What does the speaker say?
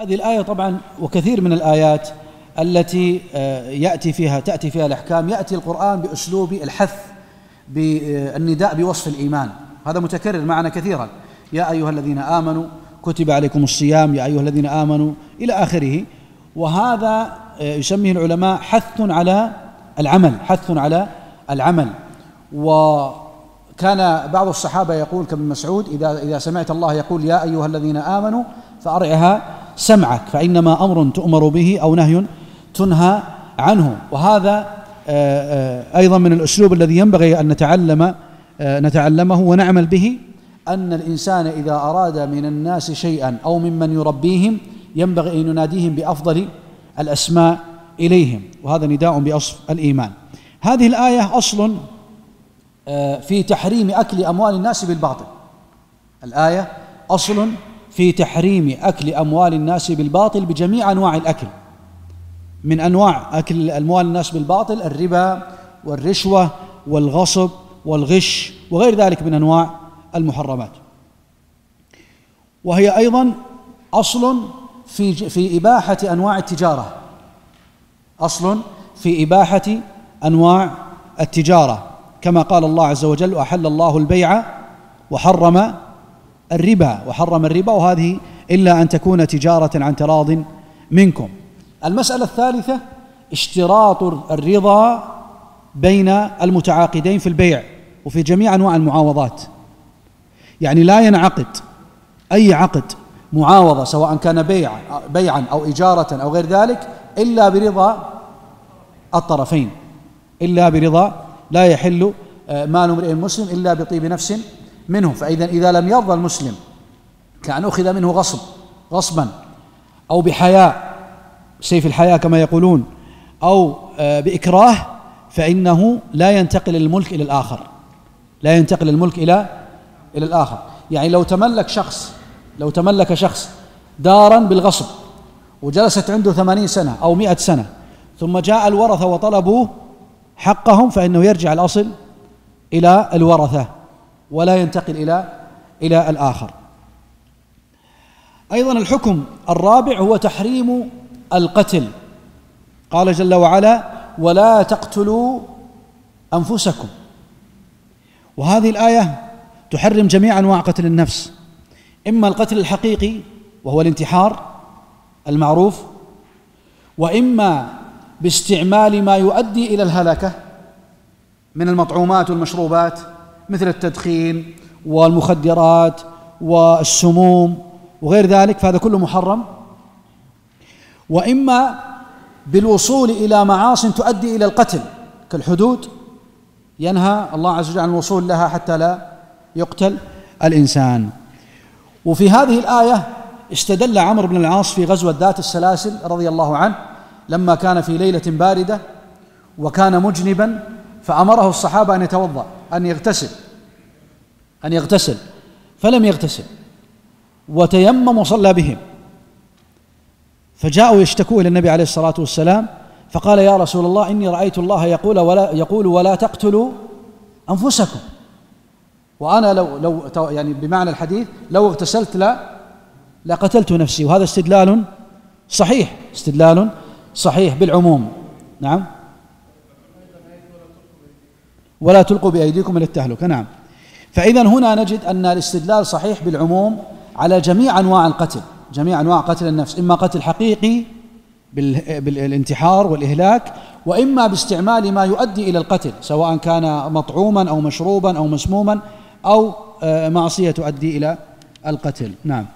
هذه الآية طبعا وكثير من الآيات التي آه، يأتي فيها تأتي فيها الأحكام. يأتي القرآن بأسلوب الحث بالنداء بوصف الإيمان. هذا متكرر معنا كثيرا. يا أيها الذين آمنوا كتب عليكم الصيام. يا أيها الذين آمنوا إلى آخره. وهذا آه، يسميه العلماء حث على العمل حث على العمل. وكان بعض الصحابة يقول كابن مسعود إذا إذا سمعت الله يقول يا أيها الذين آمنوا فأرعها سمعك فإنما أمر تؤمر به أو نهي تنهى عنه. وهذا آه، آه، أيضا من الأسلوب الذي ينبغي أن نتعلم آه، نتعلمه ونعمل به أن الإنسان إذا أراد من الناس شيئا أو ممن يربيهم ينبغي أن يناديهم بأفضل الأسماء إليهم. وهذا نداء بأصف الإيمان. هذه الآية أصل في تحريم أكل أموال الناس بالباطل. الآية أصل في تحريم أكل أموال الناس بالباطل بجميع أنواع الأكل. من أنواع أكل أموال الناس بالباطل الربا والرشوة والغصب والغش وغير ذلك من أنواع المحرمات. وهي أيضا أصل في في إباحة أنواع التجارة. أصل في إباحة أنواع التجارة. كما قال الله عز وجل وأحل الله البيع وحرم الربا وحرم الربا وهذه إلا أن تكون تجارة عن تراض منكم. المسألة الثالثة اشتراط الرضا بين المتعاقدين في البيع وفي جميع أنواع المعاوضات. يعني لا ينعقد أي عقد معاوضة سواء كان بيع بيعا أو إجارة أو غير ذلك إلا برضا الطرفين. إلا برضا لا يحل آه، مال امرئ مسلم إلا بطيب نفس منه فإذا إذا لم يرضى المسلم كأن أخذ منه غصب غصبا أو بحياء سيف الحياة كما يقولون أو آه، بإكراه فإنه لا ينتقل الملك إلى الآخر. لا ينتقل الملك إلى إلى الآخر. يعني لو تملك شخص لو تملك شخص دارا بالغصب وجلست عنده ثمانين سنة أو مئة سنة ثم جاء الورثة وطلبوا حقهم فإنه يرجع الأصل إلى الورثة. ولا ينتقل إلى إلى الآخر. أيضا الحكم الرابع هو تحريم القتل. قال جل وعلا ولا تقتلوا أنفسكم. وهذه الآية تحرم جميع أنواع قتل النفس. إما القتل الحقيقي وهو الانتحار المعروف وإما باستعمال ما يؤدي إلى الهلكة من المطعومات والمشروبات مثل التدخين والمخدرات والسموم وغير ذلك فهذا كله محرم. وإما بالوصول إلى معاص تؤدي إلى القتل كالحدود ينهى الله عز وجل عن الوصول لها حتى لا يقتل الإنسان. وفي هذه الآية استدل عمرو بن العاص في غزوة ذات السلاسل رضي الله عنه لما كان في ليلة باردة وكان مجنبا فأمره الصحابة أن يتوضأ. أن يغتسل أن يغتسل فلم يغتسل وتيمم وصلى بهم. فجاءوا يشتكوا إلى النبي عليه الصلاة والسلام فقال يا رسول الله إني رأيت الله يقول ولا يقول ولا تقتلوا أنفسكم. وأنا لو لو يعني بمعنى الحديث لو اغتسلت لا لقتلت نفسي. وهذا استدلال صحيح استدلال صحيح بالعموم. نعم. ولا تلقوا بأيديكم إلى التهلكة. نعم. فاذا هنا نجد أن الاستدلال صحيح بالعموم على جميع أنواع القتل جميع أنواع قتل النفس إما قتل حقيقي بالانتحار والإهلاك وإما باستعمال ما يؤدي إلى القتل سواء كان مطعوما أو مشروبا أو مسموما أو آه، معصية تؤدي إلى القتل. نعم.